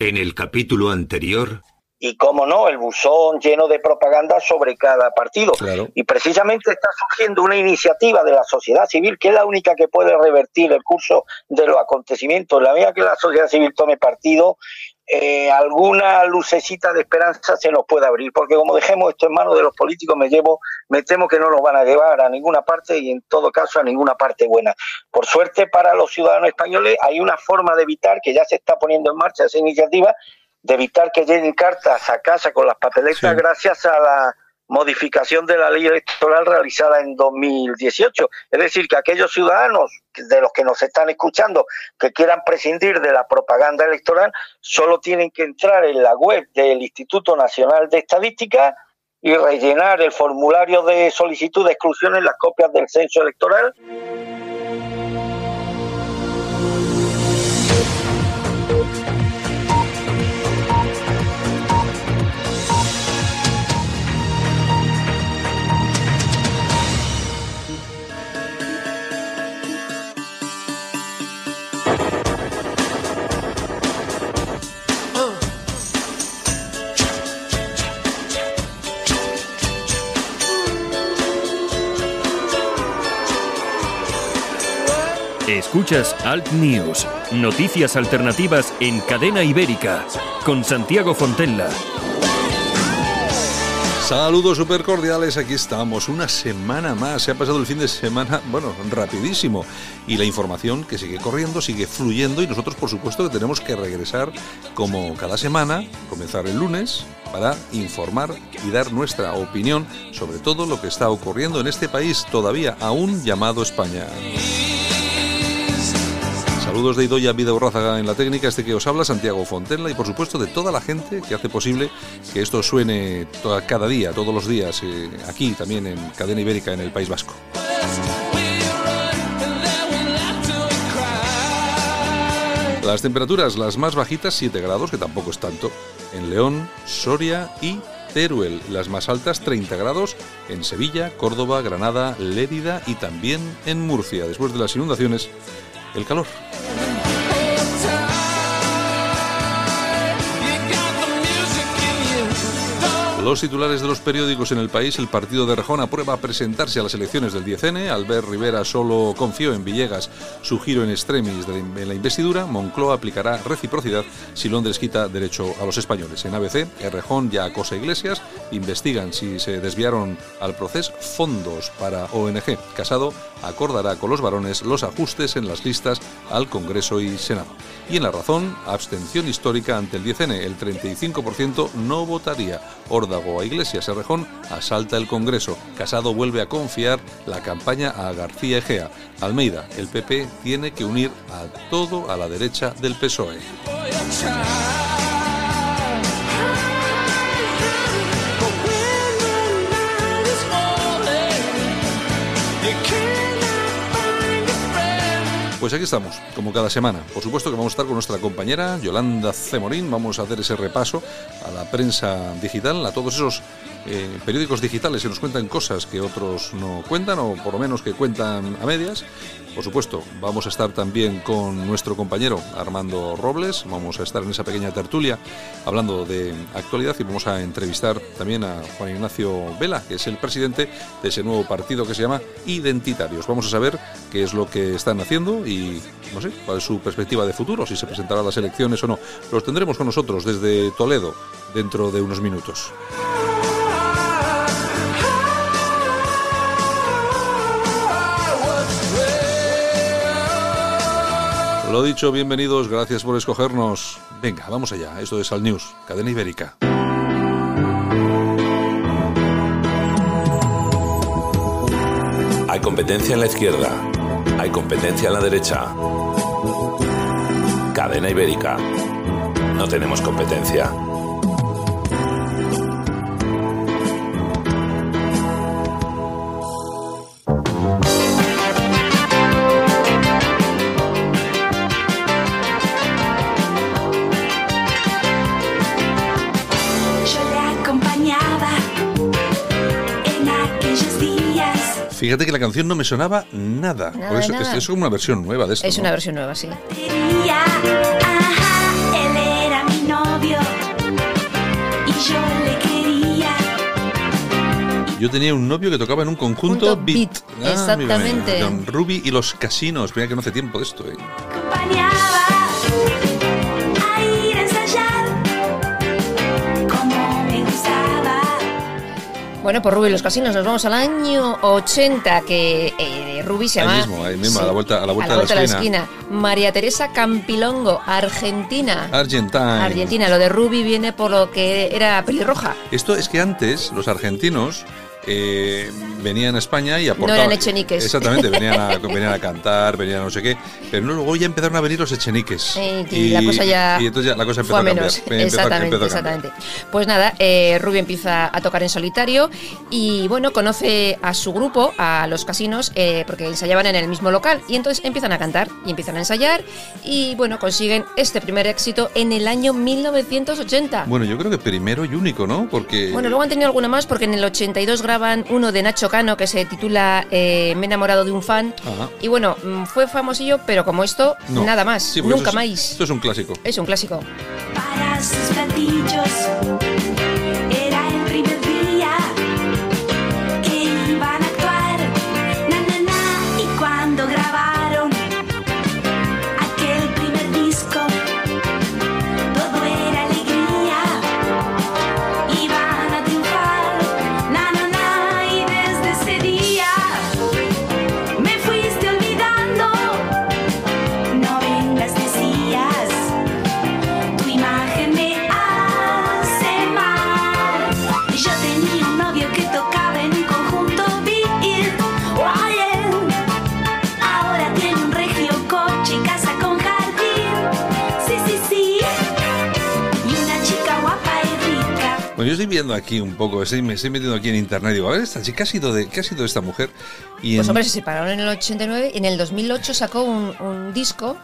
En el capítulo anterior, y, como no, el buzón lleno de propaganda sobre cada partido. Y precisamente está surgiendo una iniciativa de la sociedad civil, que es la única que puede revertir el curso de los acontecimientos. En la medida que la sociedad civil tome partido, eh, alguna lucecita de esperanza se nos puede abrir, porque como dejemos esto en manos de los políticos, me llevo, me temo que no nos van a llevar a ninguna parte y en todo caso a ninguna parte buena. Por suerte para los ciudadanos españoles hay una forma de evitar que ya se está poniendo en marcha esa iniciativa, de evitar que lleguen cartas a casa con las papeletas gracias a la modificación de la ley electoral realizada en 2018. Es decir, que aquellos ciudadanos de los que nos están escuchando que quieran prescindir de la propaganda electoral solo tienen que entrar en la web del Instituto Nacional de Estadística y rellenar el formulario de solicitud de exclusión en las copias del censo electoral. Escuchas Alt News, noticias alternativas en cadena ibérica, con Santiago Fontella. Saludos super cordiales, aquí estamos, una semana más, se ha pasado el fin de semana, bueno, rapidísimo, y la información que sigue corriendo, sigue fluyendo, y nosotros por supuesto que tenemos que regresar como cada semana, comenzar el lunes, para informar y dar nuestra opinión sobre todo lo que está ocurriendo en este país todavía aún llamado España. Saludos de Idoya Vida Urrázaga en la técnica, este que os habla, Santiago Fontella, y por supuesto de toda la gente que hace posible que esto suene cada día, todos los días, eh, aquí también en Cadena Ibérica en el País Vasco. Las temperaturas, las más bajitas, 7 grados, que tampoco es tanto, en León, Soria y Teruel. Las más altas, 30 grados, en Sevilla, Córdoba, Granada, Lérida y también en Murcia. Después de las inundaciones, el calor. Los titulares de los periódicos en el país, el partido de Rejón aprueba presentarse a las elecciones del 10N, Albert Rivera solo confió en Villegas su giro en extremis en la investidura, Moncloa aplicará reciprocidad si Londres quita derecho a los españoles. En ABC, Rejón ya acosa iglesias, investigan si se desviaron al proceso fondos para ONG. Casado acordará con los varones los ajustes en las listas al Congreso y Senado. Y en la razón, abstención histórica ante el 10N, el 35% no votaría. Órdago a Iglesias Errejón asalta el Congreso. Casado vuelve a confiar la campaña a García Egea. Almeida, el PP tiene que unir a todo a la derecha del PSOE. Pues aquí estamos, como cada semana. Por supuesto que vamos a estar con nuestra compañera Yolanda Cemorín. Vamos a hacer ese repaso a la prensa digital, a todos esos eh, periódicos digitales que nos cuentan cosas que otros no cuentan o por lo menos que cuentan a medias. Por supuesto, vamos a estar también con nuestro compañero Armando Robles, vamos a estar en esa pequeña tertulia hablando de actualidad y vamos a entrevistar también a Juan Ignacio Vela, que es el presidente de ese nuevo partido que se llama Identitarios. Vamos a saber qué es lo que están haciendo y no sé cuál es su perspectiva de futuro, si se presentará a las elecciones o no. Los tendremos con nosotros desde Toledo dentro de unos minutos. Lo dicho, bienvenidos, gracias por escogernos. Venga, vamos allá, esto es Al News, cadena ibérica. Hay competencia en la izquierda, hay competencia en la derecha. Cadena ibérica. No tenemos competencia. Fíjate que la canción no me sonaba nada. Por eso, Es, como una versión nueva de esto. Es una versión nueva, sí. novio y yo le quería. Yo tenía un novio que tocaba en un conjunto Junto beat. Beat, Ah, exactamente. Ruby y los casinos. Mira que no hace tiempo de esto, ¿eh? Bueno, por Ruby y los casinos nos vamos al año 80, que eh, Ruby se Ahí llama... mismo, ahí mismo, a la vuelta- a la vuelta de la de la esquina. María Teresa Campilongo, Argentina. Argentine. Argentina, lo de Ruby viene por lo que era pelirroja. Esto es que antes los argentinos eh, venían a España y aportaban. eran echeniques. Exactamente, venían a, venían a cantar, venían a no sé qué. Pero no, luego ya empezaron a venir los echeniques. Eh, y la cosa ya Y entonces ya la cosa empezó fue a a cambiar. menos. Empezó exactamente, a cambiar. Pues nada, eh, Ruby empieza a tocar en solitario y bueno, conoce a su grupo, a los casinos, eh, porque ensayaban en el mismo local y entonces empiezan a cantar y empiezan a ensayar y bueno, consiguen este primer éxito en el año 1980. Bueno, yo creo que primero y único, ¿no? Porque. Bueno, luego han tenido alguna más porque en el 82 graban uno de Nacho Cano que se titula eh, Me he enamorado de un fan. Ajá. Y bueno, mm, fue famosillo, pero como esto, No. nada más. Sí, Nunca es- más. Esto es un clásico. Es un clásico. Para sus platillos yo estoy viendo aquí un poco, estoy, me estoy metiendo aquí en internet y digo, a ver, esta chica, ¿qué ha sido de, qué ha sido de esta mujer? Y Pues en- hombre, se separaron en el 89 y en el 2008 sacó un, un disco,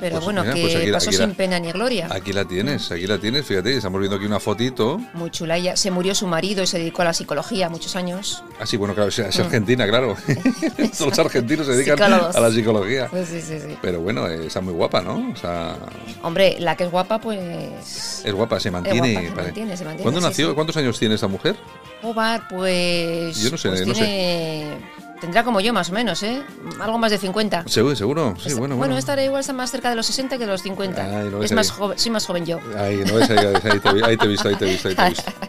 pero Pues bueno, mira, que pues aquí- pasó aquí la- sin pena ni gloria. Aquí la tienes, aquí la tienes, fíjate, estamos viendo aquí una fotito. Muy chula. Ella se murió su marido y se dedicó a la psicología muchos años. Ah, sí, bueno, claro, es, es argentina, claro. Todos los argentinos se dedican Mm. Psicólogos. a la psicología. Sí, sí, sí, sí. Pero bueno, está muy guapa, ¿no? O sea, Hombre, la que es guapa, pues. es guapa, se mantiene. guapa, se pare- mantiene, se mantiene, ¿Cuándo nació? ¿Cuántos años tiene esta mujer? Ovar, pues. Yo no sé, pues no sé. Tendrá como yo, más o menos, ¿eh? Algo más de 50. ¿Seguro? seguro? Sí, Esta- bueno, bueno. esta era igual está más cerca de los 60 que de los 50. Ay, no es más joven, soy más joven yo. Ahí, no ves, ahí, ahí te, ahí te he visto, ahí te he visto, ahí te he visto.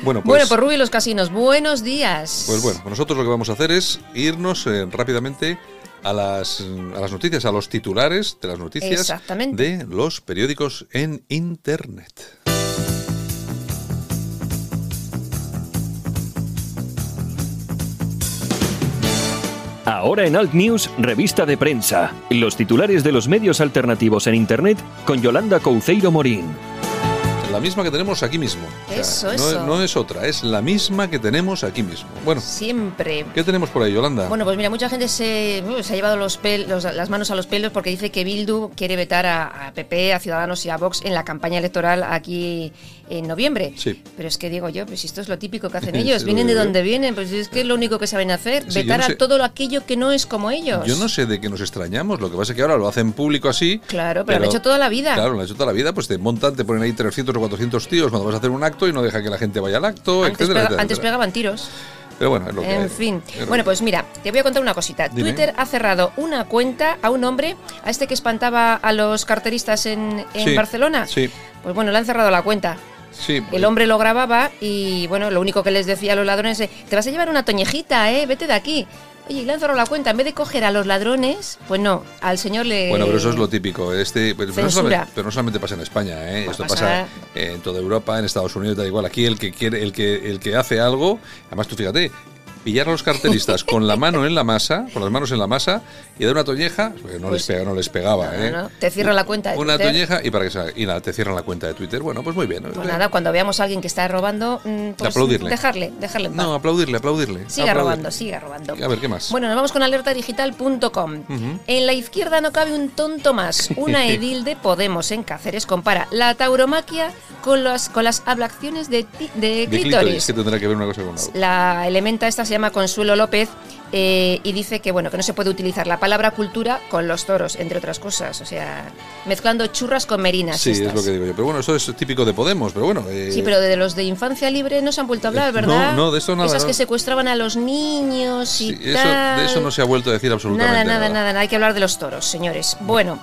Bueno, pues, bueno, por Rubio y los casinos, buenos días. pues bueno, nosotros lo que vamos a hacer es irnos eh, rápidamente a las, a las noticias, a los titulares de las noticias de los periódicos en Internet. Ahora en Alt News, revista de prensa. Los titulares de los medios alternativos en Internet con Yolanda Couceiro Morín. La misma que tenemos aquí mismo. O sea, Eso, no, eso. no es otra, es la misma que tenemos aquí mismo. Bueno, Siempre. ¿qué tenemos por ahí, Yolanda? Bueno, pues mira, mucha gente se, uh, se ha llevado los pel- los- las manos a los pelos porque dice que Bildu quiere vetar a, a PP, a Ciudadanos y a Vox en la campaña electoral aquí en noviembre. Sí. Pero es que digo yo, pues esto es lo típico que hacen Sí, ellos, lo vienen de donde vienen, pues es que es lo único que saben hacer, Sí, vetar no sé- a todo aquello que no es como ellos. Yo no sé de qué nos extrañamos, lo que pasa es que ahora lo hacen público así. Claro, pero lo han hecho toda la vida. Claro, lo han hecho toda la vida, pues te montan, te ponen ahí 300 o 400 tíos cuando vas a hacer un acto y no deja que la gente vaya al acto, Antes, etcétera, pega- etcétera, antes pegaban tiros. Pero bueno, es lo que hay. En fin. Es lo Bueno, pues mira, te voy a contar una cosita. Dime. Twitter ha cerrado una cuenta a un hombre, a este que espantaba a los carteristas en, en Sí, Barcelona. sí. Pues bueno, le han cerrado la cuenta. Sí, El hombre lo grababa y bueno, lo único que les decía a los ladrones es, te vas a llevar una toñejita, ¿eh? Vete de aquí. Oye, y le han cerrado la cuenta. En vez de coger a los ladrones, pues no, al señor le... Bueno, pero eso es lo típico. Este, pero, no solamente, pero no solamente pasa en España, ¿eh? A esto pasar. pasa en toda Europa, en Estados Unidos, da igual. Aquí el que quiere, el que, el que hace algo, además tú fíjate, pillar a los carteristas con la mano en la masa, con las manos en la masa y dar una toñeja, porque no Pues- les pega, no les pegaba, No, ¿eh? no, te cierran la cuenta de Una Twitter. toñeja y para que se- y nada, te cierran la cuenta de Twitter. Bueno, pues muy bien. Pues nada, cuando veamos a alguien que está robando, mm, pues aplaudirle. dejarle, dejarle en paz. No, aplaudirle, aplaudirle. Siga aplaudirle. robando, siga robando. A ver, ¿qué más? Bueno, nos vamos con alertadigital.com. En la izquierda no cabe un tonto más. Una edil de Podemos en Cáceres compara la tauromaquia con las, con las ablaciones de, de de clítoris. clítoris, que tendrá que ver una cosa con la otra. La elementa esta se llama Consuelo López eh, y dice que bueno que no se puede utilizar la palabra cultura con los toros, entre otras cosas. O sea, mezclando churras con merinas. Sí, es lo que digo yo. Pero bueno, eso es típico de Podemos, pero bueno. eh, Sí, pero de los de infancia libre no se han vuelto a hablar, Eh, ¿verdad? no, no, de eso nada, Esas no. que secuestraban a los niños y sí, eso, de eso no se ha vuelto a decir absolutamente Nada, nada, nada, nada. Hay que hablar de los toros, señores. Bueno,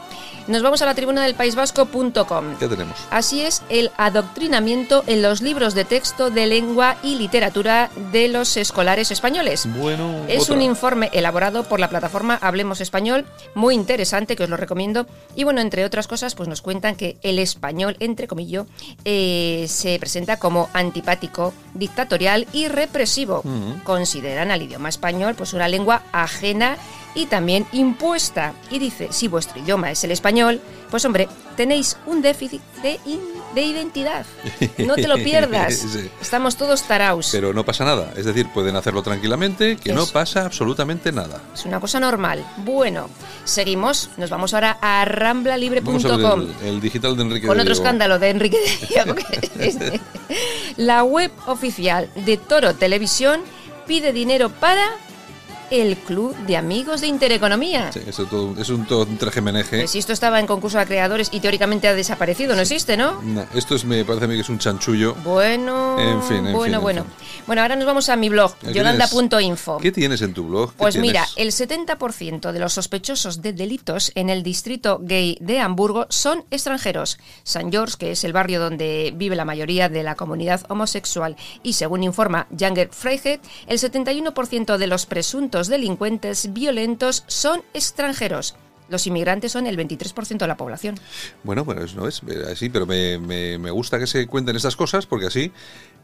nos vamos a la tribuna del País Vasco.com. ¿Qué tenemos? Así es el adoctrinamiento en los libros de texto de lengua y literatura de los escolares españoles. Bueno, Es otra. un informe elaborado por la plataforma Hablemos Español, muy interesante, que os lo recomiendo. Y bueno, entre otras cosas, pues nos cuentan que el español, entre comillas, eh, se presenta como antipático, dictatorial y represivo. Mm. Consideran al idioma español pues una lengua ajena y también impuesta. Y dice, si vuestro idioma es el español, pues hombre, tenéis un déficit de, identidad. No te lo pierdas. Sí. Estamos todos taraos. Pero no pasa nada. Es decir, pueden hacerlo tranquilamente, que no pasa absolutamente nada. Es una cosa normal. Bueno, seguimos. Nos vamos ahora a ramblalibre.com. el, el digital de Enrique Con de otro Diego. escándalo de Enrique Diego. de- La web oficial de Toro Televisión pide dinero para el Club de Amigos de Intereconomía. Sí, eso todo- es un, todo un traje-meneje. Pues si esto estaba en concurso de creadores y teóricamente ha desaparecido, no existe, ¿no? No, esto es, me parece a mí que es un chanchullo. Bueno, En fin, en bueno, fin, en bueno. fin. Bueno, ahora nos vamos a mi blog, ¿Qué yolanda.info. ¿Qué tienes en tu blog? ¿Qué Pues tienes? mira, el 70% de los sospechosos de delitos en el distrito gay de Hamburgo son extranjeros. San George, que es el barrio donde vive la mayoría de la comunidad homosexual, y según informa Janger Freiheit, el 71% de los presuntos delincuentes violentos son extranjeros. Los inmigrantes son el 23% de la población. Bueno, bueno, eso no es eh, así, pero me, me- me gusta que se cuenten estas cosas porque así,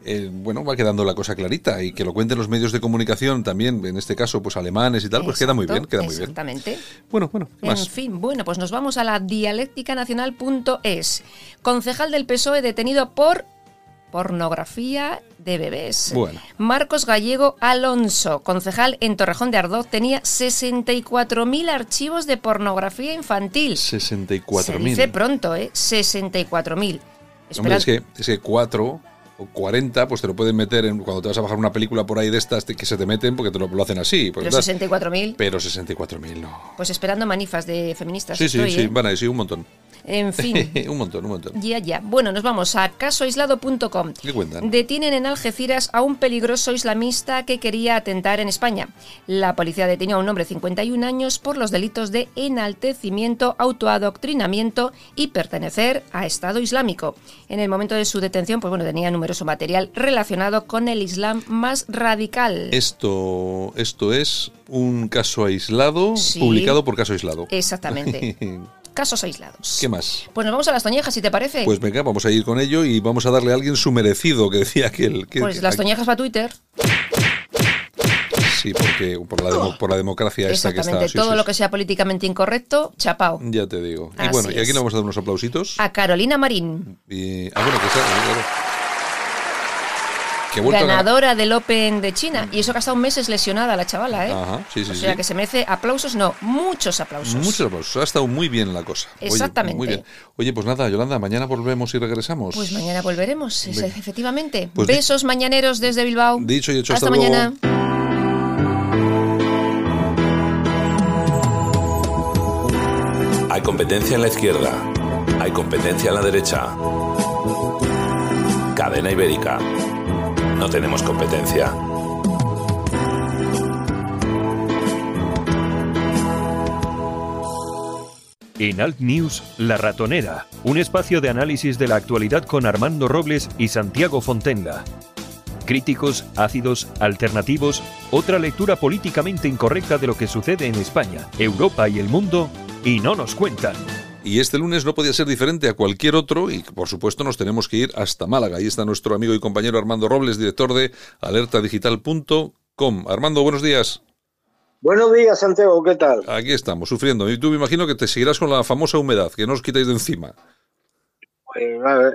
eh, bueno, va quedando la cosa clarita y que lo cuenten los medios de comunicación también, en este caso, pues alemanes y tal, pues queda muy bien, queda muy bien. Exactamente. Bueno, bueno, ¿qué En fin, bueno, pues nos vamos a la dialécticanacional.es. Concejal del PSOE detenido por pornografía de bebés. Bueno. Marcos Gallego Alonso, concejal en Torrejón de Ardoz, tenía 64.000 archivos de pornografía infantil. Se 64.000. dice pronto, ¿eh? 64.000. Hombre, es que, es que 4 o 40, pues te lo pueden meter en, cuando te vas a bajar una película por ahí de estas que se te meten porque te lo, lo hacen así. pues, Pero ¿verdad? 64.000, Pero 64.000 no. pues esperando manifas de feministas. Sí, sí, estoy, sí, ¿eh? van a decir un montón. En fin. un montón, un montón. Ya, ya. Bueno, nos vamos a casoaislado.com. ¿Qué cuentan? Detienen en Algeciras a un peligroso islamista que quería atentar en España. La policía detenió a un hombre de 51 años por los delitos de enaltecimiento, autoadoctrinamiento y pertenecer a Estado Islámico. En el momento de su detención, pues bueno, tenía numeroso material relacionado con el Islam más radical. Esto, esto es un caso aislado, Sí. publicado por caso aislado. Exactamente. Casos aislados. ¿Qué más? Pues nos vamos a las toñejas, si te parece. Pues venga, vamos a ir con ello y vamos a darle a alguien su merecido, que decía aquel. Que, Pues las toñejas para Twitter. Sí, porque por la, demo- por la democracia esta que está. Exactamente. Todo sí, lo sí. que sea políticamente incorrecto, chapao. Ya te digo. Y Así bueno, y aquí le vamos a dar unos aplausitos. A Carolina Marín, Y, ah, bueno, que sea. claro. Ganadora del Open de China. Y eso que ha estado meses lesionada la chavala, ¿eh? Ajá, sí, sí, o sea sí. que se merece aplausos, no, muchos aplausos. Muchos aplausos. Ha estado muy bien la cosa. Oye, Exactamente. muy bien. Oye, pues nada, Yolanda, mañana volvemos y regresamos. Pues mañana volveremos, es- efectivamente. Pues di- Besos mañaneros desde Bilbao. Dicho y hecho, hasta, hasta luego. mañana. Hay competencia en la izquierda. Hay competencia en la derecha. Cadena ibérica. No tenemos competencia. En Alt News, La Ratonera, un espacio de análisis de la actualidad con Armando Robles y Santiago Fontenga. Críticos, ácidos, alternativos, otra lectura políticamente incorrecta de lo que sucede en España, Europa y el mundo, y no nos cuentan. Y este lunes no podía ser diferente a cualquier otro y por supuesto nos tenemos que ir hasta Málaga. Ahí está nuestro amigo y compañero Armando Robles, director de alertadigital.com. Armando, buenos días. Buenos días, Santiago, ¿qué tal? Aquí estamos, sufriendo. Y tú me imagino que te seguirás con la famosa humedad, que no os quitáis de encima. Pues,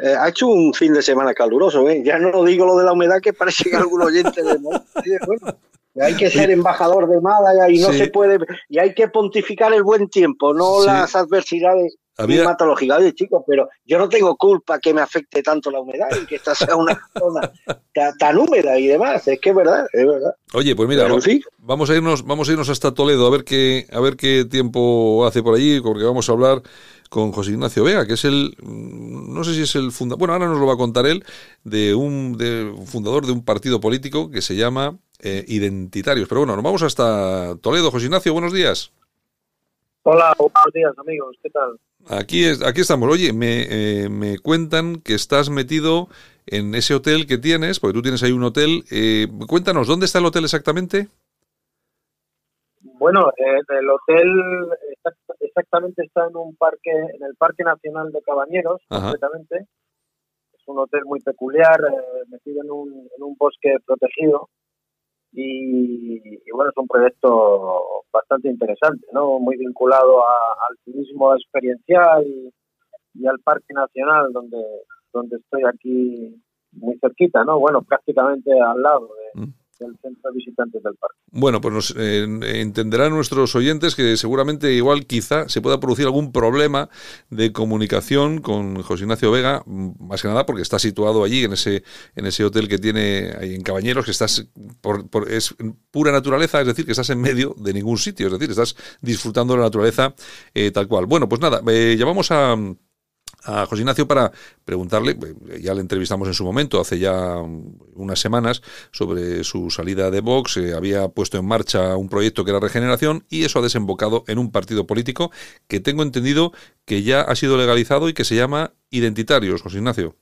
eh, ha hecho un fin de semana caluroso, ¿eh? Ya no digo lo de la humedad, que parece que algún oyente de Hay que ser embajador de Málaga y no se puede, y hay que pontificar el buen tiempo, no las adversidades climatológicas. Oye, chicos, pero yo no tengo culpa que me afecte tanto la humedad y que esta sea una zona tan, húmeda y demás. Es que es verdad, es verdad. Oye, pues mira, vamos a irnos, vamos a irnos hasta Toledo a ver qué, a ver qué tiempo hace por allí, porque vamos a hablar con José Ignacio Vega, que es el, no sé si es el fundador, bueno, ahora nos lo va a contar él, de un de, fundador de un partido político que se llama eh, Identitarios. Pero bueno, nos vamos hasta Toledo. José Ignacio, buenos días. Hola, buenos días amigos, ¿qué tal? Aquí, es, aquí estamos. Oye, me, eh, me cuentan que estás metido en ese hotel que tienes, porque tú tienes ahí un hotel. Eh, cuéntanos, ¿dónde está el hotel exactamente? Bueno, eh, el hotel exactamente está en un parque, en el Parque Nacional de Cabañeros, completamente. Es un hotel muy peculiar, eh, metido en un, en un bosque protegido. Y, bueno, es un proyecto bastante interesante, ¿no? Muy vinculado al turismo experiencial y, al Parque Nacional, donde, donde estoy aquí muy cerquita, ¿no? Bueno, prácticamente al lado de, mm centro del parque. Bueno, pues nos, eh, entenderán nuestros oyentes que seguramente igual quizá se pueda producir algún problema de comunicación con José Ignacio Vega, más que nada porque está situado allí en ese en ese hotel que tiene ahí en Cabañeros, que estás por, es pura naturaleza, es decir, que estás en medio de ningún sitio, es decir, estás disfrutando de la naturaleza eh, tal cual. Bueno, pues nada, eh, llamamos a a José Ignacio para preguntarle, eh, ya le entrevistamos en su momento, hace ya unas semanas, sobre su salida de Vox, eh, había puesto en marcha un proyecto que era Regeneración y eso ha desembocado en un partido político que tengo entendido que ya ha sido legalizado y que se llama Identitarios, José Ignacio.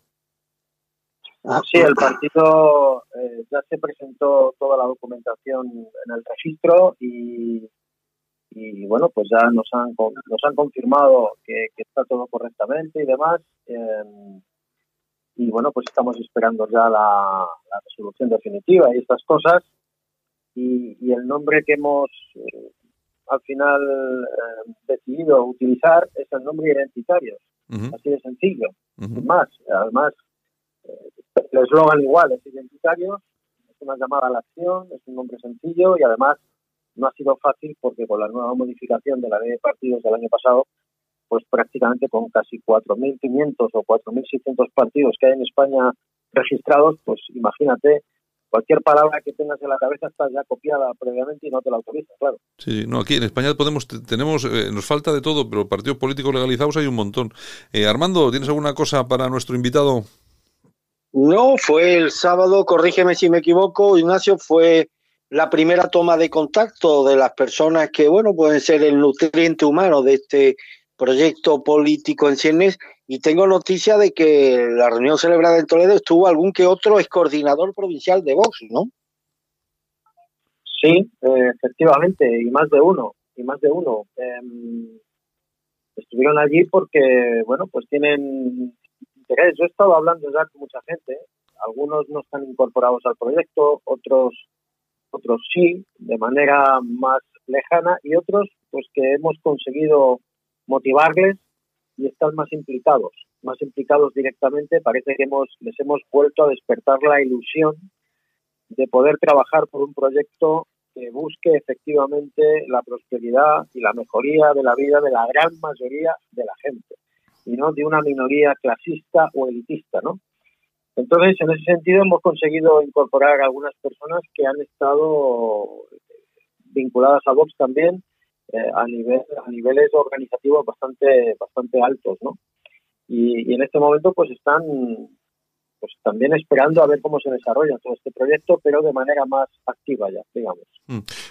Ah, sí, el partido eh, ya se presentó toda la documentación en el registro y y bueno, pues ya nos han, nos han confirmado que, está todo correctamente y demás. Em, y bueno, pues estamos esperando ya la, resolución definitiva y estas cosas. Y, el nombre que hemos eh, al final em, decidido utilizar es el nombre identitario, así de sencillo. Más, además, eh, el eslogan igual es identitario, es una llamada a la acción, es un nombre sencillo y además no ha sido fácil porque con la nueva modificación de la ley de partidos del año pasado, pues prácticamente con casi 4.500 o 4.600 partidos que hay en España registrados, pues imagínate, cualquier palabra que tengas en la cabeza está ya copiada previamente y no te la autoriza, claro. Sí, no, aquí en España podemos, tenemos, eh, nos falta de todo, pero partidos políticos legalizados hay un montón. Eh, Armando, ¿tienes alguna cosa para nuestro invitado? No, fue el sábado, corrígeme si me equivoco, Ignacio, fue la primera toma de contacto de las personas que, bueno, pueden ser el nutriente humano de este proyecto político en Cienes y tengo noticia de que la reunión celebrada en Toledo estuvo algún que otro ex coordinador provincial de Vox, ¿no? Sí, eh, efectivamente, y más de uno, y más de uno. Em, estuvieron allí porque, bueno, pues tienen interés. Yo he estado hablando ya con mucha gente, algunos no están incorporados al proyecto, otros otros sí, de manera más lejana, y otros pues que hemos conseguido motivarles y están más implicados, más implicados directamente. Parece que hemos, les hemos vuelto a despertar la ilusión de poder trabajar por un proyecto que busque efectivamente la prosperidad y la mejoría de la vida de la gran mayoría de la gente y no de una minoría clasista o elitista, ¿no? Entonces, en ese sentido, hemos conseguido incorporar algunas personas que han estado vinculadas a Vox también eh, a, nivel, a niveles organizativos bastante, bastante altos, ¿no? Y, y en este momento, pues están pues también esperando a ver cómo se desarrolla todo este proyecto, pero de manera más activa ya, digamos.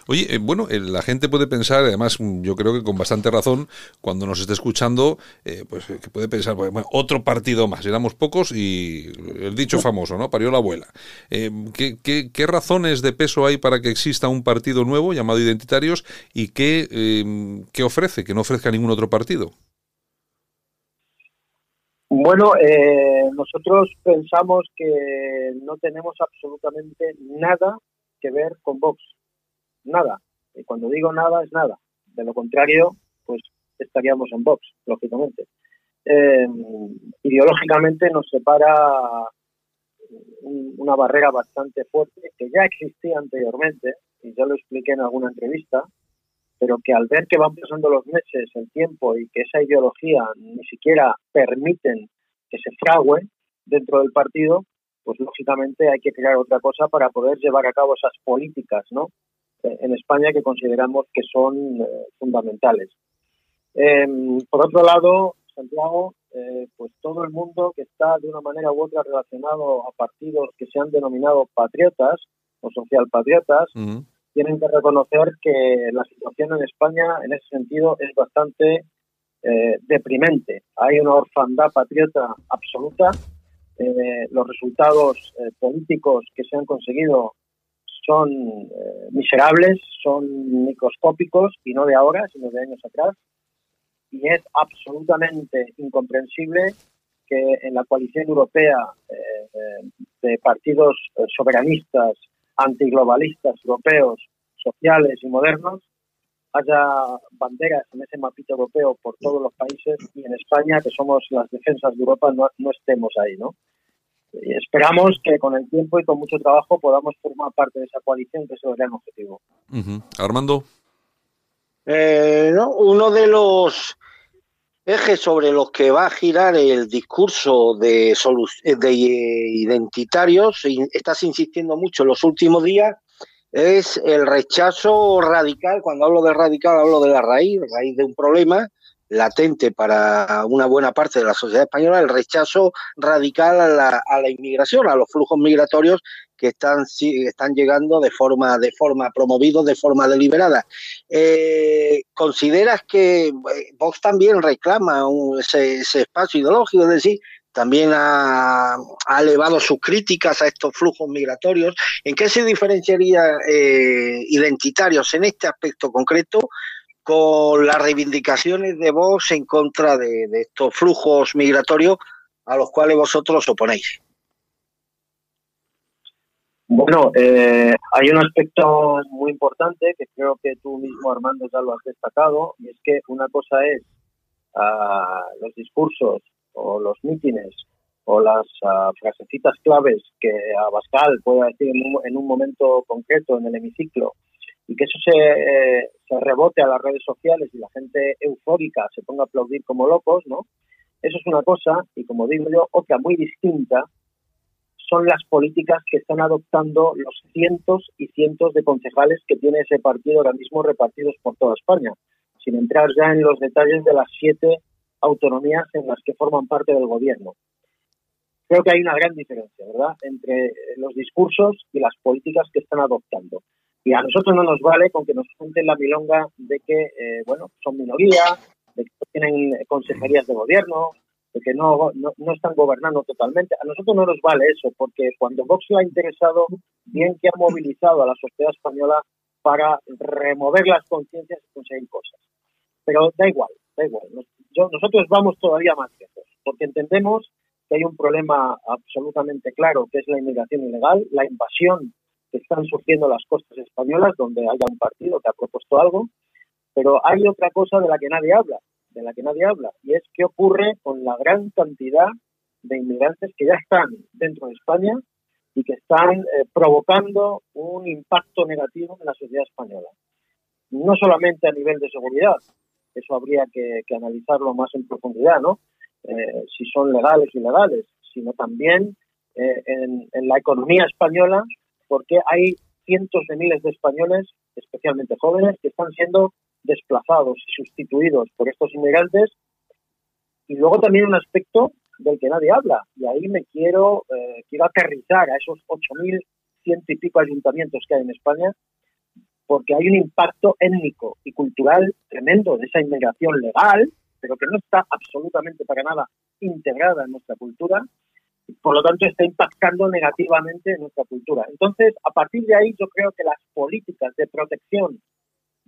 Oye, eh, bueno, eh, la gente puede pensar, además mm, yo creo que con bastante razón, cuando nos esté escuchando, eh, pues que puede pensar, pues, bueno, otro partido más, éramos pocos y el dicho famoso, ¿no? Parió la abuela. ¿qué, qué, qué, razones de peso hay para que exista un partido nuevo llamado Identitarios y qué, qué ofrece, que no ofrezca ningún otro partido? Bueno, eh, nosotros pensamos que no tenemos absolutamente nada que ver con Vox. Nada. Y cuando digo nada, es nada. De lo contrario, pues estaríamos en Vox, lógicamente. Eh, ideológicamente nos separa una barrera bastante fuerte que ya existía anteriormente. y ya lo expliqué en alguna entrevista, pero que al ver que van pasando los meses, el tiempo y que esa ideología ni siquiera permiten que se frague dentro del partido, pues lógicamente hay que crear otra cosa para poder llevar a cabo esas políticas, ¿no? Eh, en España que consideramos que son eh, fundamentales. Em, por otro lado, Santiago, eh, pues todo el mundo que está de una manera u otra relacionado a partidos que se han denominado patriotas o socialpatriotas, tienen que reconocer que la situación en España en ese sentido es bastante deprimente. Hay una orfandad patriota absoluta eh, los resultados eh, políticos que se han conseguido son eh, miserables, son microscópicos y no de ahora, sino de años atrás. Y es absolutamente incomprensible que en la coalición europea de partidos soberanistas, antiglobalistas europeos, sociales y modernos, haya banderas en ese mapito europeo por todos los países y en España, que somos las defensas de Europa, no estemos ahí, ¿no? Esperamos que con el tiempo y con mucho trabajo podamos formar parte de esa coalición, que es el gran objetivo. Armando. Eh, no, uno de los ejes sobre los que va a girar el discurso de, de identitarios, estás insistiendo mucho en los últimos días, es el rechazo radical, cuando hablo de radical hablo de la raíz, raíz de un problema latente para una buena parte de la sociedad española, el rechazo radical a la, a la inmigración, a los flujos migratorios que están, están llegando de forma, de forma promovidos, de forma deliberada. Eh, ¿Consideras que eh, Vox también reclama ese, espacio ideológico? Es decir, también ha, elevado sus críticas a estos flujos migratorios. ¿En qué se diferenciaría eh, identitarios en este aspecto concreto con las reivindicaciones de Vox en contra de, estos flujos migratorios a los cuales vosotros oponéis? Bueno, eh, hay un aspecto muy importante que creo que tú mismo, Armando, ya lo has destacado, y es que una cosa es ah, los discursos o los mítines o las uh, frasecitas claves que Abascal pueda decir en un, momento concreto en el hemiciclo y que eso se, rebote a las redes sociales y la gente eufórica se ponga a aplaudir como locos, ¿no? Eso es una cosa y como digo yo, otra muy distinta son las políticas que están adoptando los cientos y cientos de concejales que tiene ese partido ahora mismo repartidos por toda España, sin entrar ya en los detalles de las siete autonomías en las que forman parte del gobierno. Creo que hay una gran diferencia, ¿verdad?, entre los discursos y las políticas que están adoptando. Y a nosotros no nos vale con que nos cuenten la milonga de que, eh, bueno, son minoría, de que tienen consejerías de gobierno, de que no, no, están gobernando totalmente. A nosotros no nos vale eso, porque cuando Vox le ha interesado, bien que ha movilizado a la sociedad española para remover las conciencias y conseguir cosas. Pero da igual, da igual nosotros vamos todavía más lejos, porque entendemos que hay un problema absolutamente claro, que es la inmigración ilegal, la invasión que están surgiendo las costas españolas, donde haya un partido que ha propuesto algo, pero hay otra cosa de la que nadie habla, de la que nadie habla, y es qué ocurre con la gran cantidad de inmigrantes que ya están dentro de España y que están eh, provocando un impacto negativo en la sociedad española. No solamente a nivel de seguridad, eso habría que, analizarlo más en profundidad, ¿no? Eh, si son legales o ilegales, sino también eh, en, la economía española, porque hay cientos de miles de españoles, especialmente jóvenes, que están siendo desplazados y sustituidos por estos inmigrantes. Y luego también un aspecto del que nadie habla, y ahí me quiero, eh, quiero aterrizar a esos 8.100 y pico ayuntamientos que hay en España, porque hay un impacto étnico y cultural tremendo de esa inmigración legal, pero que no está absolutamente para nada integrada en nuestra cultura, por lo tanto está impactando negativamente en nuestra cultura. Entonces, a partir de ahí, yo creo que las políticas de protección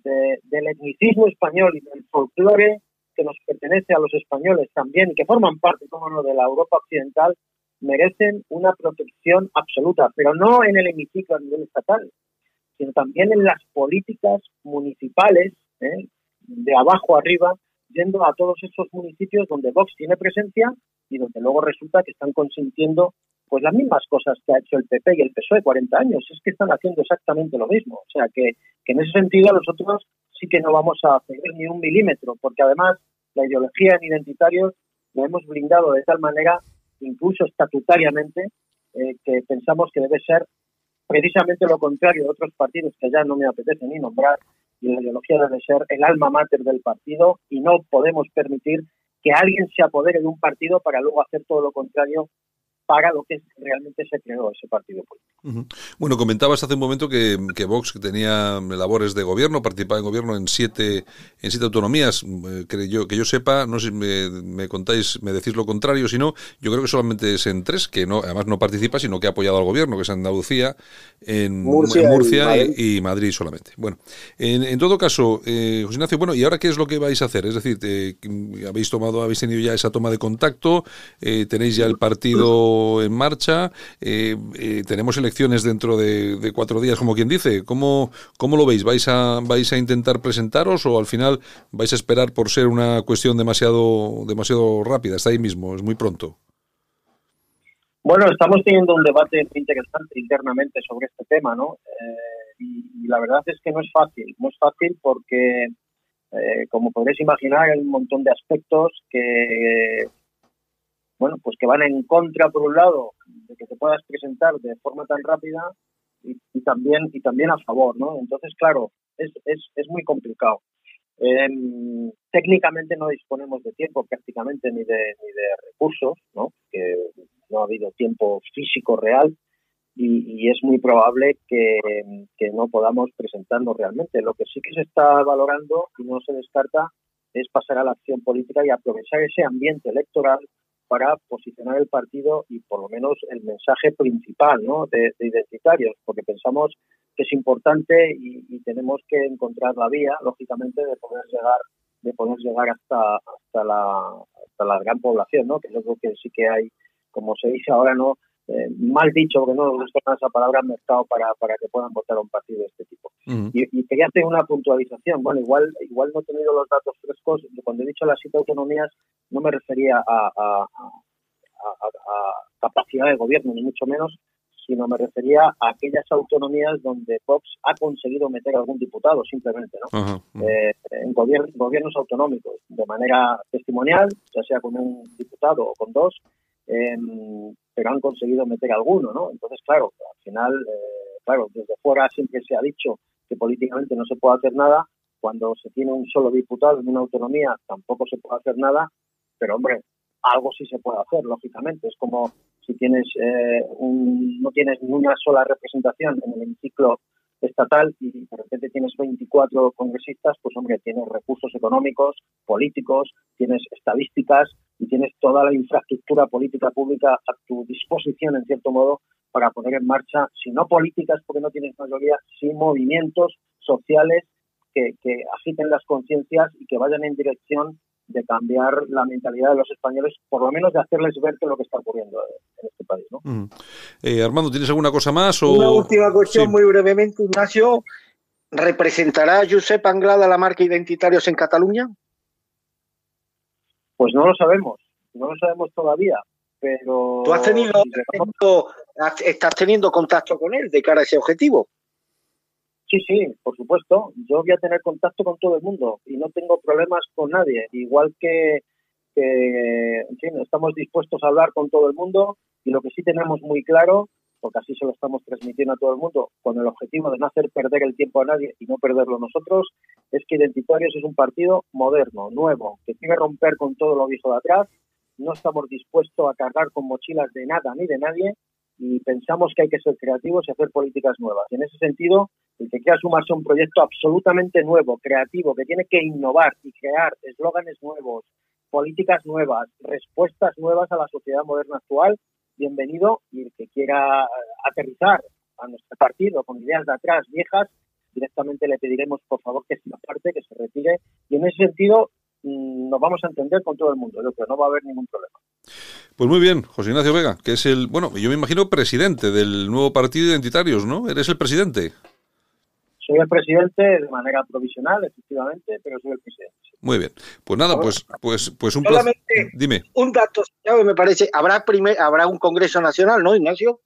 del etnicismo español y del folclore que nos pertenece a los españoles también que forman parte, como no, de la Europa occidental, merecen una protección absoluta, pero no en el hemiciclo a nivel estatal, sino también en las políticas municipales, ¿eh? de abajo arriba, yendo a todos esos municipios donde Vox tiene presencia y donde luego resulta que están consintiendo pues las mismas cosas que ha hecho el PP y el PSOE 40 años, es que están haciendo exactamente lo mismo. O sea, que, que en ese sentido nosotros sí que no vamos a seguir ni un milímetro, porque además la ideología en identitarios la hemos blindado de tal manera, incluso estatutariamente, eh, que pensamos que debe ser precisamente lo contrario de otros partidos que ya no me apetece ni nombrar, y la ideología debe ser el alma mater del partido y no podemos permitir que alguien se apodere de un partido para luego hacer todo lo contrario para lo que realmente se creó ese partido político. Bueno, comentabas hace un momento que, que, Vox tenía labores de gobierno, participaba en gobierno en siete, en siete autonomías. Eh, que, yo, que yo sepa, no sé si me, me, contáis, me decís lo contrario, si no, yo creo que solamente es en tres, que no, además no participa, sino que ha apoyado al gobierno, que es Andalucía, en Murcia, en Murcia y, Madrid. Y, y, Madrid solamente. Bueno, en, en todo caso, eh, José Ignacio, bueno, ¿y ahora qué es lo que vais a hacer? Es decir, te, habéis tomado, habéis tenido ya esa toma de contacto, eh, tenéis ya el partido en marcha. Eh, eh, tenemos elecciones dentro de, cuatro días, como quien dice. ¿Cómo, ¿Cómo lo veis? ¿Vais a, ¿Vais a intentar presentaros o al final vais a esperar por ser una cuestión demasiado, demasiado rápida? Está ahí mismo, es muy pronto. Bueno, estamos teniendo un debate interesante internamente sobre este tema, ¿no? Eh, y, la verdad es que no es fácil, no es fácil porque, como podréis imaginar, hay un montón de aspectos que bueno, pues que van en contra, por un lado, de que te puedas presentar de forma tan rápida y, también y también a favor, ¿no? Entonces, claro, es, es, es muy complicado. Eh, técnicamente no disponemos de tiempo prácticamente ni de, ni de recursos, ¿no? Que no ha habido tiempo físico real y, y es muy probable que, que, no podamos presentarnos realmente. Lo que sí que se está valorando y no se descarta es pasar a la acción política y aprovechar ese ambiente electoral para posicionar el partido y por lo menos el mensaje principal ¿no? de, de identitarios, porque pensamos que es importante y, y, tenemos que encontrar la vía, lógicamente, de poder llegar de poder llegar hasta hasta la hasta la gran población, ¿no? Que yo creo que sí que hay, como se dice ahora, no eh, mal dicho, porque no nos gusta esa palabra mercado para, para que puedan votar a un partido de este tipo. Uh -huh. y, y, quería hacer una puntualización. Bueno, igual igual no he tenido los datos frescos. Cuando he dicho las siete autonomías, no me refería a, a, a, a capacidad de gobierno, ni mucho menos, sino me refería a aquellas autonomías donde Vox ha conseguido meter algún diputado, simplemente, ¿no? Uh -huh. eh, en gobiernos, gobiernos autonómicos, de manera testimonial, ya sea con un diputado o con dos, eh, pero han conseguido meter alguno, ¿no? Entonces, claro, al final, eh, claro, desde fuera siempre se ha dicho que políticamente no se puede hacer nada, cuando se tiene un solo diputado en una autonomía tampoco se puede hacer nada, pero hombre, algo sí se puede hacer, lógicamente. Es como si tienes eh, un, no tienes ni una sola representación en el hemiciclo estatal y de repente tienes 24 congresistas, pues hombre, tienes recursos económicos, políticos, tienes estadísticas y tienes toda la infraestructura política pública a tu disposición, en cierto modo, para poner en marcha, si no políticas, porque no tienes mayoría, sí movimientos sociales que, que agiten las conciencias y que vayan en dirección de cambiar la mentalidad de los españoles, por lo menos de hacerles ver que lo que está ocurriendo en este país. ¿no? Mm. Eh, Armando, ¿tienes alguna cosa más? O... Una última cuestión sí. muy brevemente, Ignacio. ¿Representará Josep Anglada la marca Identitarios en Cataluña? Pues no lo sabemos, no lo sabemos todavía, pero... ¿Tú has tenido, estás teniendo contacto con él de cara a ese objetivo? Sí, sí, por supuesto. Yo voy a tener contacto con todo el mundo y no tengo problemas con nadie. Igual que, que en fin, estamos dispuestos a hablar con todo el mundo y lo que sí tenemos muy claro, porque así se lo estamos transmitiendo a todo el mundo, con el objetivo de no hacer perder el tiempo a nadie y no perderlo nosotros, es que Identitarios es un partido moderno, nuevo, que quiere romper con todo lo viejo de atrás. No estamos dispuestos a cargar con mochilas de nada ni de nadie y pensamos que hay que ser creativos y hacer políticas nuevas. En ese sentido, el que quiera sumarse a un proyecto absolutamente nuevo, creativo, que tiene que innovar y crear eslóganes nuevos, políticas nuevas, respuestas nuevas a la sociedad moderna actual, bienvenido. Y el que quiera aterrizar a nuestro partido con ideas de atrás viejas, directamente le pediremos, por favor, que se aparte, que se retire. Y en ese sentido, mm, nos vamos a entender con todo el mundo. Yo creo que no va a haber ningún problema. Pues muy bien, José Ignacio Vega, que es el, bueno, yo me imagino presidente del nuevo partido Identitarios, ¿no? Eres el presidente. soy el presidente de manera provisional, efectivamente, pero soy el presidente. Muy bien. Pues nada, pues, pues, pues un placer. Solamente Dime. un dato, Santiago, me parece, habrá primer, habrá un Congreso Nacional, ¿no, Ignacio?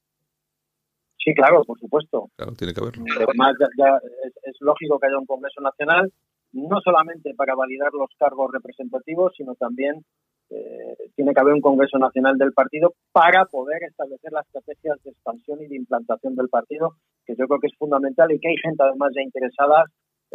Sí, claro, por supuesto. Claro, tiene que haberlo. Además, ya, ya es, es lógico que haya un Congreso Nacional, no solamente para validar los cargos representativos, sino también eh, tiene que haber un Congreso Nacional del partido para poder establecer las estrategias de expansión y de implantación del partido, que yo creo que es fundamental y que hay gente además ya interesada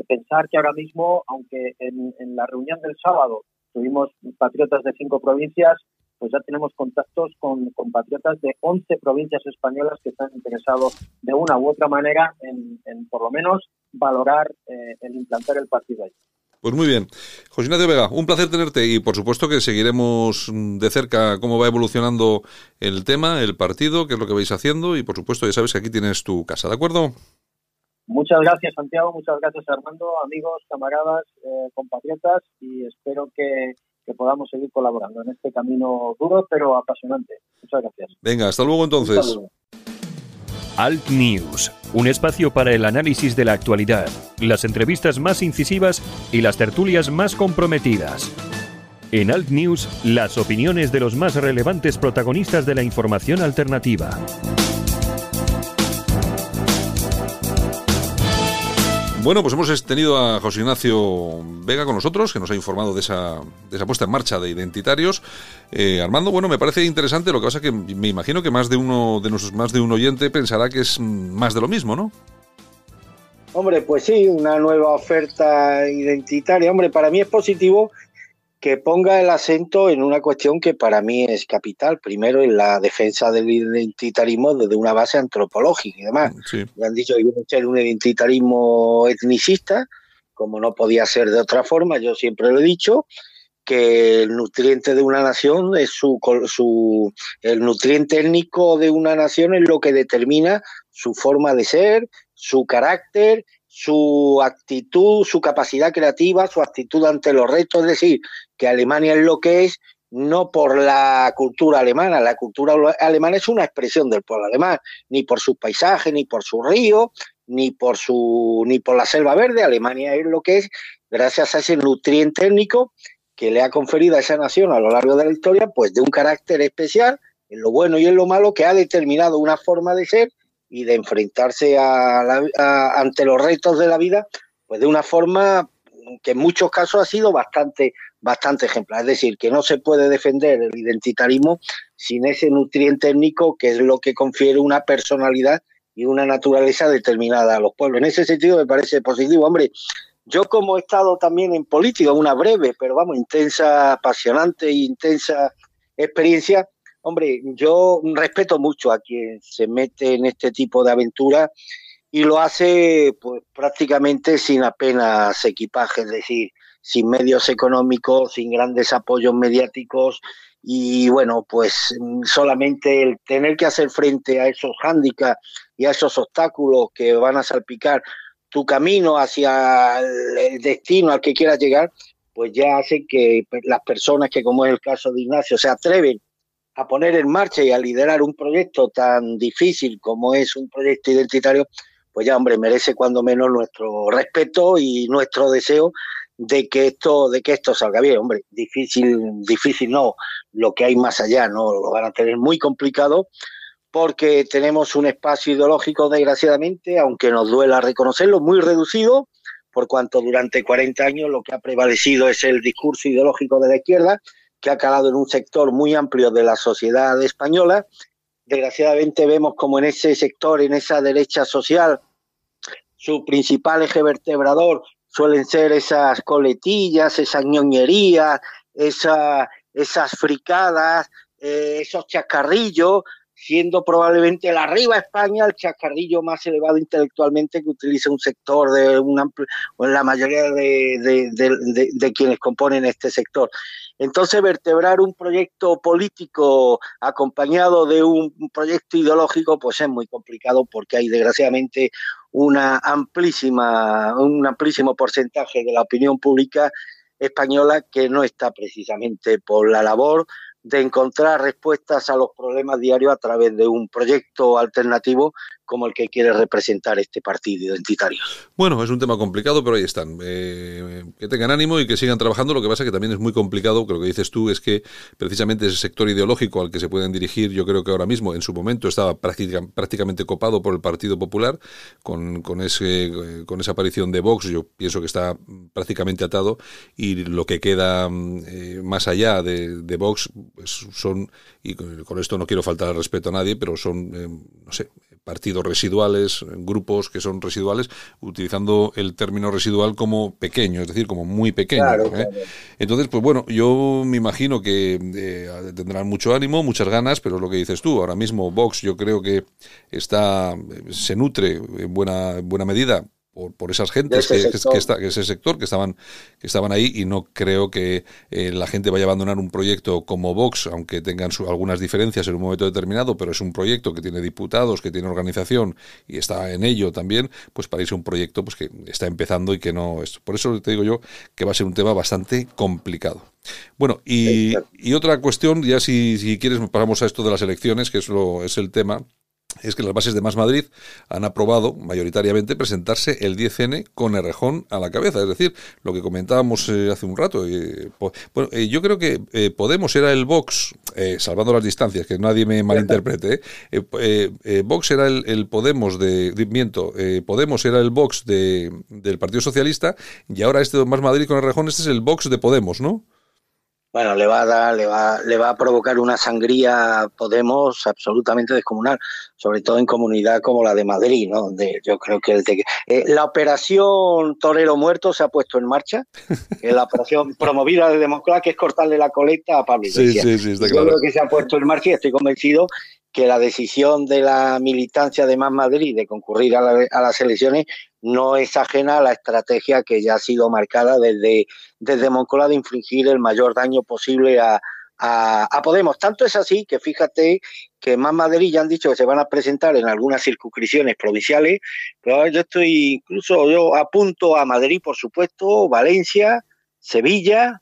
pensar que ahora mismo, aunque en, en la reunión del sábado tuvimos patriotas de cinco provincias, pues ya tenemos contactos con compatriotas de 11 provincias españolas que están interesados de una u otra manera en, por lo menos valorar eh, el implantar el partido ahí. Pues muy bien. José Ignacio Vega, un placer tenerte y por supuesto que seguiremos de cerca cómo va evolucionando el tema, el partido, qué es lo que vais haciendo y por supuesto ya sabes que aquí tienes tu casa, ¿de acuerdo? Muchas gracias Santiago, muchas gracias Armando, amigos, camaradas, eh, compatriotas y espero que, que podamos seguir colaborando en este camino duro pero apasionante. Muchas gracias. Venga, hasta luego entonces. Alt News, un espacio para el análisis de la actualidad, las entrevistas más incisivas y las tertulias más comprometidas. En Alt News, las opiniones de los más relevantes protagonistas de la información alternativa. Bueno, pues hemos tenido a José Ignacio Vega con nosotros, que nos ha informado de esa, de esa puesta en marcha de identitarios. Eh, Armando, bueno, me parece interesante, lo que pasa que me imagino que más de uno de nuestros más de un oyente pensará que es más de lo mismo, ¿no? Hombre, pues sí, una nueva oferta identitaria. Hombre, para mí es positivo que ponga el acento en una cuestión que para mí es capital. Primero, en la defensa del identitarismo desde una base antropológica y demás. Sí. Me han dicho que quieren ser un identitarismo etnicista, como no podía ser de otra forma, yo siempre lo he dicho, que el nutriente de una nación es su, su el nutriente étnico de una nación es lo que determina su forma de ser, su carácter, su actitud, su capacidad creativa, su actitud ante los retos, es decir, que Alemania es lo que es no por la cultura alemana, la cultura alemana es una expresión del pueblo alemán, ni por sus paisajes, ni por su río, ni por su ni por la selva verde, Alemania es lo que es gracias a ese nutriente étnico que le ha conferido a esa nación a lo largo de la historia, pues de un carácter especial, en lo bueno y en lo malo, que ha determinado una forma de ser y de enfrentarse a la- ante los retos de la vida, pues de una forma que en muchos casos ha sido bastante, bastante ejemplar. Es decir, que no se puede defender el identitarismo sin ese nutriente étnico que es lo que confiere una personalidad y una naturaleza determinada a los pueblos. En ese sentido me parece positivo. Hombre, yo como he estado también en política, una breve, pero vamos, intensa, apasionante e intensa experiencia, hombre, yo respeto mucho a quien se mete en este tipo de aventura y lo hace pues prácticamente sin apenas equipaje, es decir, sin medios económicos, sin grandes apoyos mediáticos y bueno, pues solamente el tener que hacer frente a esos hándicaps y a esos obstáculos que van a salpicar tu camino hacia el destino al que quieras llegar, pues ya hace que las personas que, como es el caso de Ignacio, se atreven a poner en marcha y a liderar un proyecto tan difícil como es un proyecto identitario, pues ya, hombre, merece cuando menos nuestro respeto y nuestro deseo de que esto, de que esto salga bien. Hombre, difícil, difícil no, lo que hay más allá, ¿no? Lo van a tener muy complicado porque tenemos un espacio ideológico, desgraciadamente, aunque nos duela reconocerlo, muy reducido, por cuanto durante 40 años lo que ha prevalecido es el discurso ideológico de la izquierda, que ha calado en un sector muy amplio de la sociedad española. Desgraciadamente vemos como en ese sector, en esa derecha social, su principal eje vertebrador suelen ser esas coletillas, esas ñoñerías, esa, esas fricadas, eh, esos chacarrillos, siendo probablemente el arriba España el chacarrillo más elevado intelectualmente que utiliza un sector de un amplio, o la mayoría de, de, de, de, quienes componen este sector. Entonces, vertebrar un proyecto político acompañado de un proyecto ideológico, pues es muy complicado porque hay desgraciadamente una amplísima, un amplísimo porcentaje de la opinión pública española que no está precisamente por la labor de encontrar respuestas a los problemas diarios a través de un proyecto alternativo como el que quiere representar este partido identitario. Bueno, es un tema complicado, pero ahí están. Eh, que tengan ánimo y que sigan trabajando. Lo que pasa que también es muy complicado, que lo que dices tú es que precisamente ese sector ideológico al que se pueden dirigir, yo creo que ahora mismo, en su momento, estaba prácticamente copado por el Partido Popular, con, con, ese, con esa aparición de Vox, yo pienso que está prácticamente atado, y lo que queda eh, más allá de, de Vox pues son, y con, esto no quiero faltar al respeto a nadie, pero son, eh, no sé, partidos residuales, grupos que son residuales, utilizando el término residual como pequeño, es decir, como muy pequeño. ¿eh? Entonces, pues bueno, yo me imagino que eh, tendrán mucho ánimo, muchas ganas, pero es lo que dices tú, ahora mismo Vox yo creo que está se nutre en buena, en buena medida por, esas gentes que, está, ese sector que estaban que estaban ahí y no creo que eh, la gente vaya a abandonar un proyecto como Vox aunque tengan algunas diferencias en un momento determinado pero es un proyecto que tiene diputados que tiene organización y está en ello también pues para irse un proyecto pues que está empezando y que no es por eso te digo yo que va a ser un tema bastante complicado. Bueno y, y otra cuestión ya si, si quieres pasamos a esto de las elecciones que es lo es el tema es que las bases de Más Madrid han aprobado mayoritariamente presentarse el 10N con Errejón a la cabeza. Es decir, lo que comentábamos eh, hace un rato. Eh, bueno, eh, yo creo que Podemos era el Vox, salvando las distancias, que nadie me malinterprete. Vox era el, Podemos de. miento, Podemos era el Vox de, del Partido Socialista y ahora este Más Madrid con Errejón, este es el Vox de Podemos, ¿no? Bueno, le va a dar, le va, le va a provocar una sangría Podemos absolutamente descomunal, sobre todo en comunidad como la de Madrid, ¿no? Donde yo creo que el eh, la operación Torero Muerto se ha puesto en marcha, que es la operación promovida de Democracia, que es cortarle la coleta a Pablo Iglesias. Sí, sí, sí, está claro. Yo creo que se ha puesto en marcha y estoy convencido que la decisión de la militancia de Más Madrid de concurrir a, las elecciones no es ajena a la estrategia que ya ha sido marcada desde, desde Moncloa de infligir el mayor daño posible a, a, Podemos. Tanto es así que fíjate que Más Madrid ya han dicho que se van a presentar en algunas circunscripciones provinciales, pero yo estoy incluso, yo apunto a Madrid, por supuesto, Valencia, Sevilla,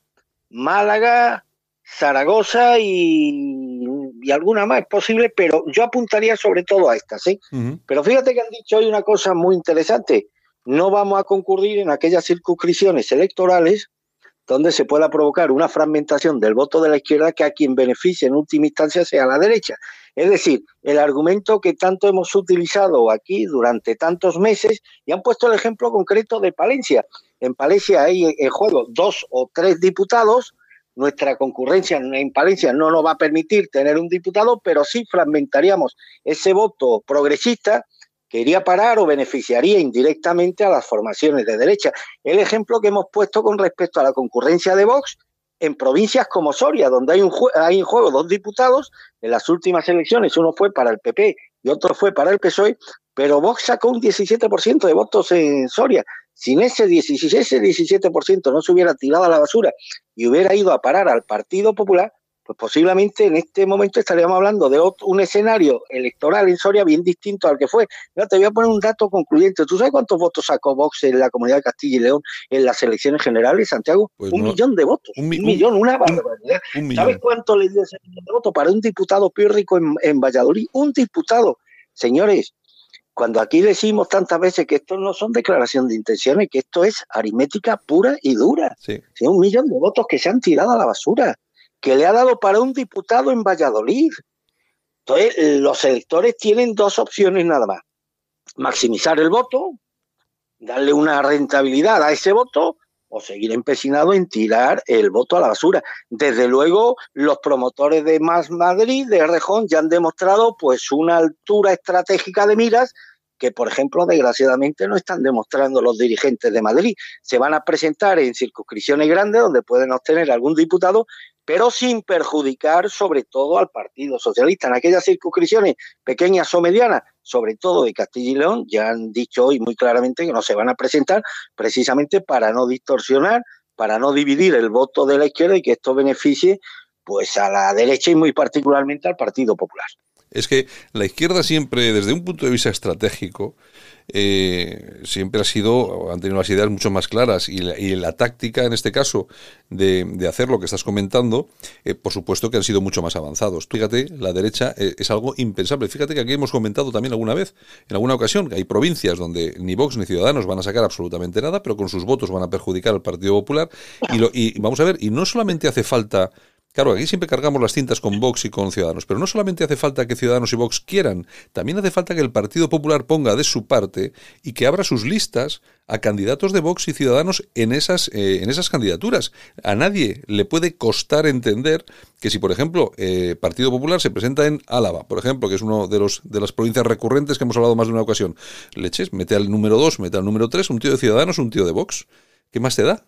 Málaga, Zaragoza y, alguna más es posible, pero yo apuntaría sobre todo a estas. ¿sí? Pero fíjate que han dicho hoy una cosa muy interesante. No vamos a concurrir en aquellas circunscripciones electorales donde se pueda provocar una fragmentación del voto de la izquierda que a quien beneficie en última instancia sea la derecha. Es decir, el argumento que tanto hemos utilizado aquí durante tantos meses y han puesto el ejemplo concreto de Palencia. En Palencia hay en juego dos o tres diputados nuestra concurrencia en Palencia no nos va a permitir tener un diputado, pero sí fragmentaríamos ese voto progresista que iría parar o beneficiaría indirectamente a las formaciones de derecha. El ejemplo que hemos puesto con respecto a la concurrencia de Vox en provincias como Soria, donde hay, un hay en juego dos diputados, en las últimas elecciones uno fue para el PP y otro fue para el PSOE, pero Vox sacó un 17% de votos en Soria. Sin ese 16, ese 17% no se hubiera tirado a la basura y hubiera ido a parar al Partido Popular, pues posiblemente en este momento estaríamos hablando de un escenario electoral en Soria bien distinto al que fue. te voy a poner un dato concluyente. ¿Tú sabes cuántos votos sacó Vox en la comunidad de Castilla y León en las elecciones generales, Santiago? Pues un millón de votos. Un, millón, una barbaridad. ¿Sabes cuánto le dio ese millón de votos para un diputado rico en, en Valladolid? Un diputado. Señores, cuando aquí decimos tantas veces que esto no son declaraciones de intenciones, que esto es aritmética pura y dura. Sí. un millón de votos que se han tirado a la basura, que le ha dado para un diputado en Valladolid. Entonces, los electores tienen dos opciones nada más. Maximizar el voto, darle una rentabilidad a ese voto o seguir empecinado en tirar el voto a la basura. Desde luego, los promotores de Más Madrid, de Rejón, ya han demostrado pues una altura estratégica de miras que, por ejemplo, desgraciadamente no están demostrando los dirigentes de Madrid. Se van a presentar en circunscripciones grandes donde pueden obtener algún diputado, pero sin perjudicar sobre todo al Partido Socialista. En aquellas circunscripciones pequeñas o medianas, sobre todo de Castilla y León, ya han dicho hoy muy claramente que no se van a presentar precisamente para no distorsionar, para no dividir el voto de la izquierda y que esto beneficie pues a la derecha y muy particularmente al Partido Popular. Es que la izquierda siempre, desde un punto de vista estratégico, eh, siempre ha sido, han tenido las ideas mucho más claras y la, táctica, en este caso, de, hacer lo que estás comentando, eh, por supuesto que han sido mucho más avanzados. Fíjate, la derecha eh, es algo impensable. Fíjate que aquí hemos comentado también alguna vez, en alguna ocasión, que hay provincias donde ni Vox ni Ciudadanos van a sacar absolutamente nada, pero con sus votos van a perjudicar al Partido Popular. Y, lo, y vamos a ver, y no solamente hace falta Claro, aquí siempre cargamos las cintas con Vox y con Ciudadanos, pero no solamente hace falta que Ciudadanos y Vox quieran, también hace falta que el Partido Popular ponga de su parte y que abra sus listas a candidatos de Vox y Ciudadanos en esas, eh, en esas candidaturas. A nadie le puede costar entender que si, por ejemplo, eh, Partido Popular se presenta en Álava, por ejemplo, que es uno de, los, de las provincias recurrentes que hemos hablado más de una ocasión, leches, mete al número 2, mete al número 3, un tío de Ciudadanos, un tío de Vox. ¿Qué más te da?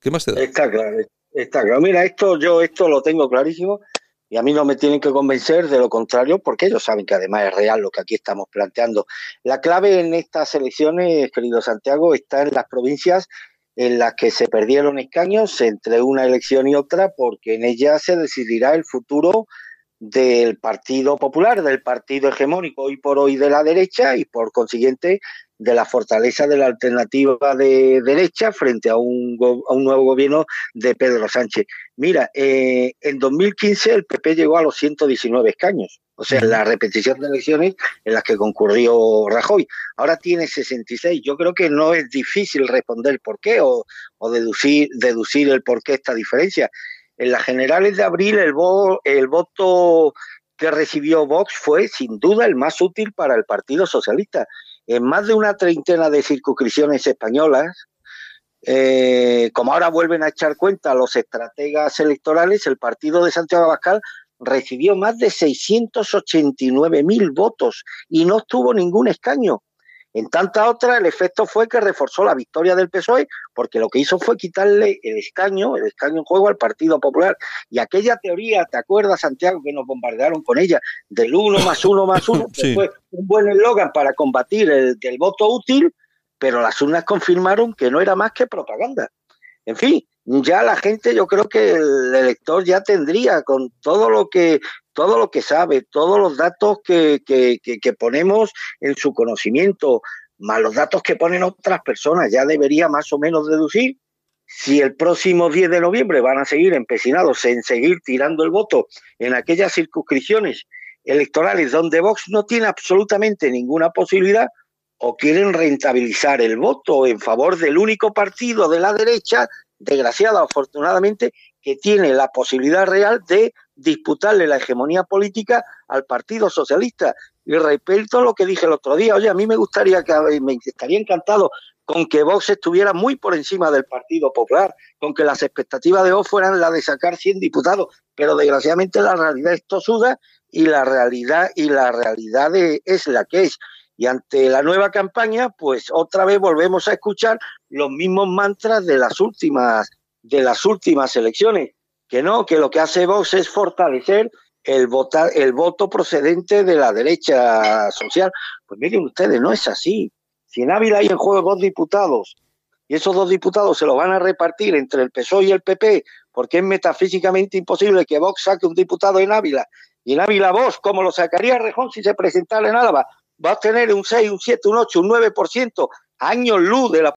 ¿Qué más te da? Está claro, Está claro. Mira, esto yo esto lo tengo clarísimo y a mí no me tienen que convencer de lo contrario porque ellos saben que además es real lo que aquí estamos planteando. La clave en estas elecciones, querido Santiago, está en las provincias en las que se perdieron escaños entre una elección y otra porque en ellas se decidirá el futuro del Partido Popular, del partido hegemónico hoy por hoy de la derecha y por consiguiente de la fortaleza de la alternativa de derecha frente a un, a un nuevo gobierno de Pedro Sánchez. Mira, eh, en 2015 el PP llegó a los 119 escaños, o sea, la repetición de elecciones en las que concurrió Rajoy. Ahora tiene 66. Yo creo que no es difícil responder por qué o, o deducir, deducir el por qué esta diferencia. En las generales de abril el, el voto que recibió Vox fue sin duda el más útil para el Partido Socialista en más de una treintena de circunscripciones españolas, eh, como ahora vuelven a echar cuenta los estrategas electorales, el partido de Santiago Abascal recibió más de 689 mil votos y no obtuvo ningún escaño. En tanta otra, el efecto fue que reforzó la victoria del PSOE, porque lo que hizo fue quitarle el escaño, el escaño en juego al Partido Popular. Y aquella teoría, ¿te acuerdas, Santiago, que nos bombardearon con ella, del uno más uno más uno, que fue un buen eslogan para combatir el del voto útil, pero las urnas confirmaron que no era más que propaganda. En fin, ya la gente, yo creo que el elector ya tendría, con todo lo que todo lo que sabe, todos los datos que, que, ponemos en su conocimiento, más los datos que ponen otras personas, ya debería más o menos deducir si el próximo 10 de noviembre van a seguir empecinados en seguir tirando el voto en aquellas circunscripciones electorales donde Vox no tiene absolutamente ninguna posibilidad o quieren rentabilizar el voto en favor del único partido de la derecha, desgraciada afortunadamente, que tiene la posibilidad real de disputarle la hegemonía política al Partido Socialista. Y repito lo que dije el otro día, oye, a mí me gustaría que me estaría encantado con que Vox estuviera muy por encima del Partido Popular, con que las expectativas de Vox fueran las de sacar 100 diputados, pero desgraciadamente la realidad es tosuda y la realidad y la realidad es la que es. Y ante la nueva campaña, pues otra vez volvemos a escuchar los mismos mantras de las últimas de las últimas elecciones que no, que lo que hace Vox es fortalecer el, votar, el voto procedente de la derecha social. Pues miren ustedes, no es así. Si en Ávila hay en juego dos diputados y esos dos diputados se los van a repartir entre el PSOE y el PP, porque es metafísicamente imposible que Vox saque un diputado en Ávila y en Ávila Vox, como lo sacaría Rejón si se presentara en Álava, va a tener un 6, un 7, un 8, un 9%, años luz de la